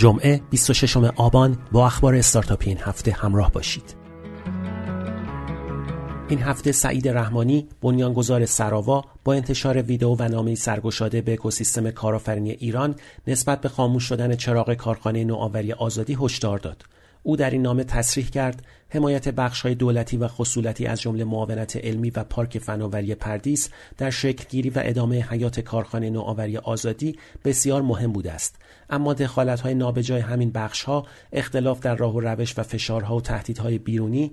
جمعه 26 آبان با اخبار استارتاپی این هفته همراه باشید. این هفته سعید رحمانی بنیانگذار سراوا با انتشار ویدیو و نامه سرگشاده به اکوسیستم کارآفرینی ایران نسبت به خاموش شدن چراغ کارخانه نوآوری آزادی هشدار داد. او در این نامه تصریح کرد حمایت های دولتی و خصولتی از جمله معاونت علمی و پارک فناوری پردیس در شکل گیری و ادامه حیات کارخانه نوآوری آزادی بسیار مهم بوده است. اما های نابجای همین ها اختلاف در راه و روش و فشارها و تهدیدهای بیرونی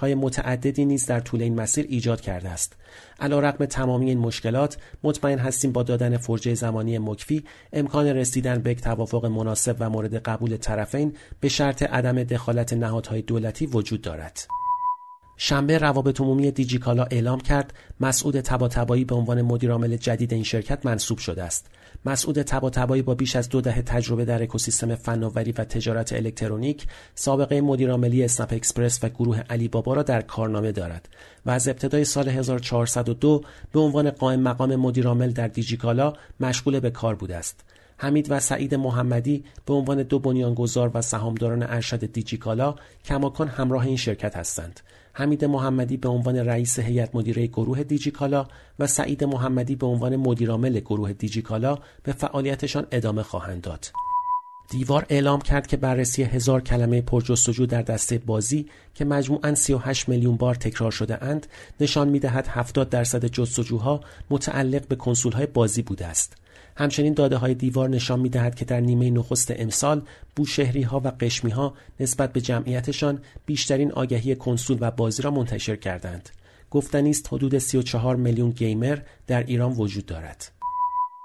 های متعددی نیز در طول این مسیر ایجاد کرده است. علیرغم تمامی این مشکلات مطمئن هستیم با دادن فرجه زمانی مکفی امکان رسیدن به یک توافق مناسب و مورد قبول طرفین به شرط عدم دخالت نهادهای دولتی وجود دارد. شنبه روابط عمومی دیجیکالا اعلام کرد مسعود تباتبایی به عنوان مدیرعامل جدید این شرکت منصوب شده است. مسعود تباتبایی با بیش از دو دهه تجربه در اکوسیستم فناوری و تجارت الکترونیک سابقه مدیرعاملی اسنپ اکسپرس و گروه علی بابا را در کارنامه دارد و از ابتدای سال 1402 به عنوان قائم مقام مدیرعامل در دیجیکالا مشغول به کار بوده است. حمید و سعید محمدی به عنوان دو بنیانگذار و سهامداران ارشد دیجیکالا کماکان همراه این شرکت هستند حمید محمدی به عنوان رئیس هیئت مدیره گروه دیجیکالا و سعید محمدی به عنوان مدیرعامل گروه دیجیکالا به فعالیتشان ادامه خواهند داد. دیوار اعلام کرد که بررسی هزار کلمه پرجستجو در دسته بازی که مجموعاً 38 میلیون بار تکرار شده اند نشان می‌دهد 70 درصد جستجوها متعلق به کنسول‌های بازی بوده است. همچنین داده های دیوار نشان می دهد که در نیمه نخست امسال بوشهری ها و قشمی ها نسبت به جمعیتشان بیشترین آگهی کنسول و بازی را منتشر کردند. گفتنی است حدود 34 میلیون گیمر در ایران وجود دارد.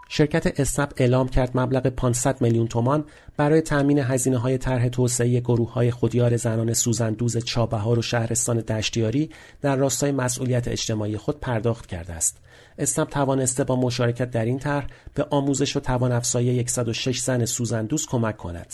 شرکت اسنپ اعلام کرد مبلغ 500 میلیون تومان برای تأمین هزینه های طرح توسعه گروه های خودیار زنان سوزندوز چابهار و شهرستان دشتیاری در راستای مسئولیت اجتماعی خود پرداخت کرده است. اسنپ توانسته با مشارکت در این طرح به آموزش و توان افزایی 106 زن سوزندوز کمک کند.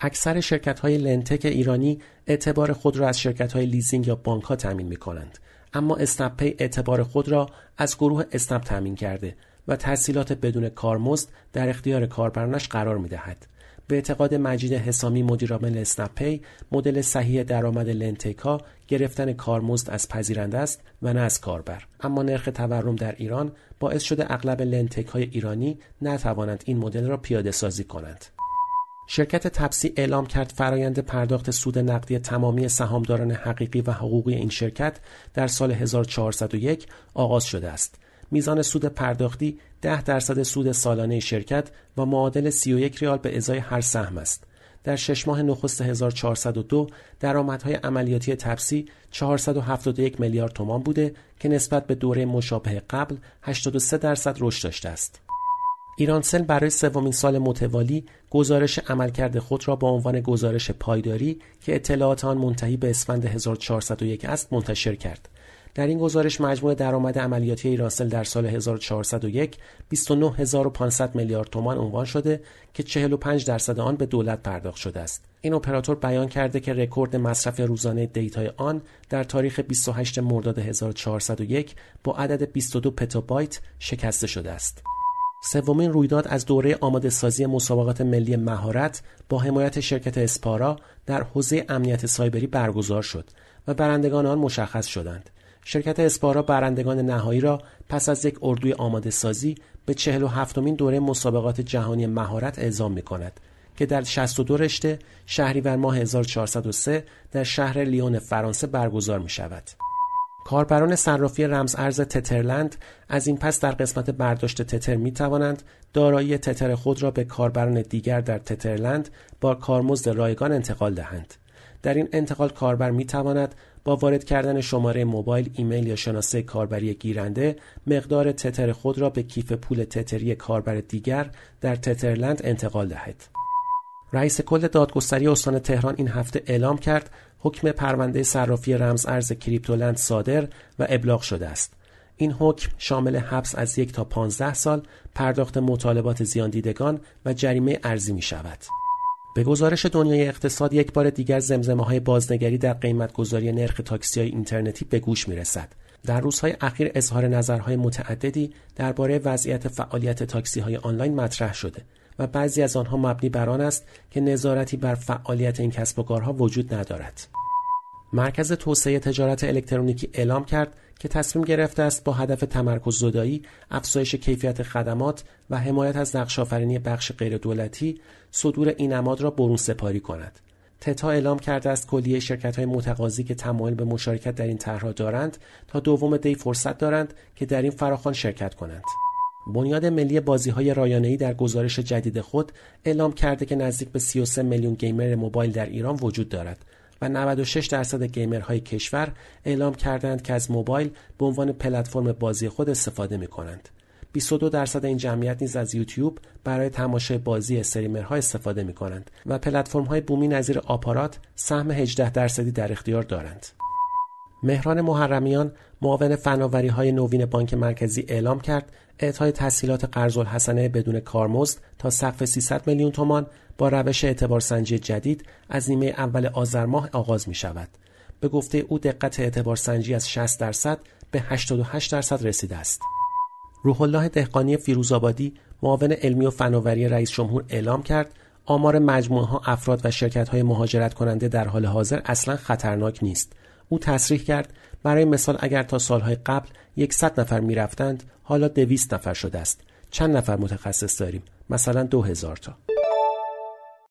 اکثر شرکت های لندتک ایرانی اعتبار خود را از شرکت های لیزینگ یا بانک ها تامین می کنند. اما اسنپ پی اعتبار خود را از گروه اسنپ تامین کرده و تسهیلات بدون کارمزد در اختیار کاربرانش قرار می دهد. به اعتقاد مجید حسامی مدیرعامل اسنپ پی مدل صحیح درآمد لندتک‌ها گرفتن کارمزد از پذیرنده است و نه از کاربر. اما نرخ تورم در ایران باعث شده اغلب لنتک های ایرانی نتوانند این مدل را پیاده سازی کنند. شرکت تپسی اعلام کرد فرایند پرداخت سود نقدی تمامی سهامداران حقیقی و حقوقی این شرکت در سال 1401 آغاز شده است. میزان سود پرداختی 10 درصد سود سالانه شرکت و معادل 31 ریال به ازای هر سهم است. در شش ماه نخست 1402 درآمدهای عملیاتی تپسی 471 میلیارد تومان بوده که نسبت به دوره مشابه قبل 83 درصد رشد داشته است. ایرانسل برای سومین سال متوالی گزارش عملکرد خود را با عنوان گزارش پایداری که اطلاعات آن منتهی به اسفند 1401 است منتشر کرد. در این گزارش مجموع درآمد عملیاتی ایرانسل در سال 1401 29500 میلیارد تومان عنوان شده که 45 درصد آن به دولت پرداخت شده است. این اپراتور بیان کرده که رکورد مصرف روزانه دیتای آن در تاریخ 28 مرداد 1401 با عدد 22 پتابایت شکسته شده است. سومین رویداد از دوره آماده سازی مسابقات ملی مهارت با حمایت شرکت اسپارا در حوزه امنیت سایبری برگزار شد و برندگان آن مشخص شدند. شرکت اسپارا برندگان نهایی را پس از یک اردوی آماده سازی به 47 مین دوره مسابقات جهانی مهارت اعزام می کند که در 62 رشته شهریور ماه 1403 در شهر لیون فرانسه برگزار می شود. کاربران صرافی رمز ارز تترلند از این پس در قسمت برداشت تتر می توانند دارایی تتر خود را به کاربران دیگر در تترلند با کارمزد رایگان انتقال دهند. در این انتقال کاربر می تواند با وارد کردن شماره موبایل، ایمیل یا شناسه کاربری گیرنده مقدار تتر خود را به کیف پول تتری کاربر دیگر در تترلند انتقال دهد. رئیس کل دادگستری استان تهران این هفته اعلام کرد حکم پرونده صرافی رمز ارز کریپتولند صادر و ابلاغ شده است. این حکم شامل حبس از یک تا 15 سال، پرداخت مطالبات زیان دیدگان و جریمه ارزی می شود. به گزارش دنیای اقتصاد یک بار دیگر زمزمه های بازنگری در قیمت گذاری نرخ تاکسی های اینترنتی به گوش می رسد. در روزهای اخیر اظهار نظرهای متعددی درباره وضعیت فعالیت تاکسی های آنلاین مطرح شده و بعضی از آنها مبنی بر آن است که نظارتی بر فعالیت این کسب و کارها وجود ندارد. مرکز توسعه تجارت الکترونیکی اعلام کرد که تصمیم گرفته است با هدف تمرکز زدایی، افزایش کیفیت خدمات و حمایت از نقشآفرینی بخش غیردولتی صدور این نماد را برون سپاری کند. تتا اعلام کرده است کلیه شرکت های متقاضی که تمایل به مشارکت در این طرحها دارند تا دوم دی فرصت دارند که در این فراخوان شرکت کنند. بنیاد ملی بازی های رایانه‌ای در گزارش جدید خود اعلام کرده که نزدیک به 33 میلیون گیمر موبایل در ایران وجود دارد و 96 درصد گیمرهای کشور اعلام کردند که از موبایل به عنوان پلتفرم بازی خود استفاده می کنند. 22 درصد این جمعیت نیز از یوتیوب برای تماشای بازی استریمرها استفاده می کنند و پلتفرم های بومی نظیر آپارات سهم 18 درصدی در اختیار دارند. مهران محرمیان معاون فناوری های نوین بانک مرکزی اعلام کرد اعطای تسهیلات قرض الحسنه بدون کارمزد تا سقف 300 میلیون تومان با روش اعتبارسنجی جدید از نیمه اول آذر ماه آغاز می شود. به گفته او دقت اعتبارسنجی از 60 درصد به 88 درصد رسیده است. روح الله دهقانی فیروزآبادی معاون علمی و فناوری رئیس جمهور اعلام کرد آمار مجموعه ها افراد و شرکت های مهاجرت کننده در حال حاضر اصلا خطرناک نیست. او تصریح کرد برای مثال اگر تا سالهای قبل یکصد نفر می‌رفتند حالا دویست نفر شده است. چند نفر متخصص داریم؟ مثلا دو هزار تا.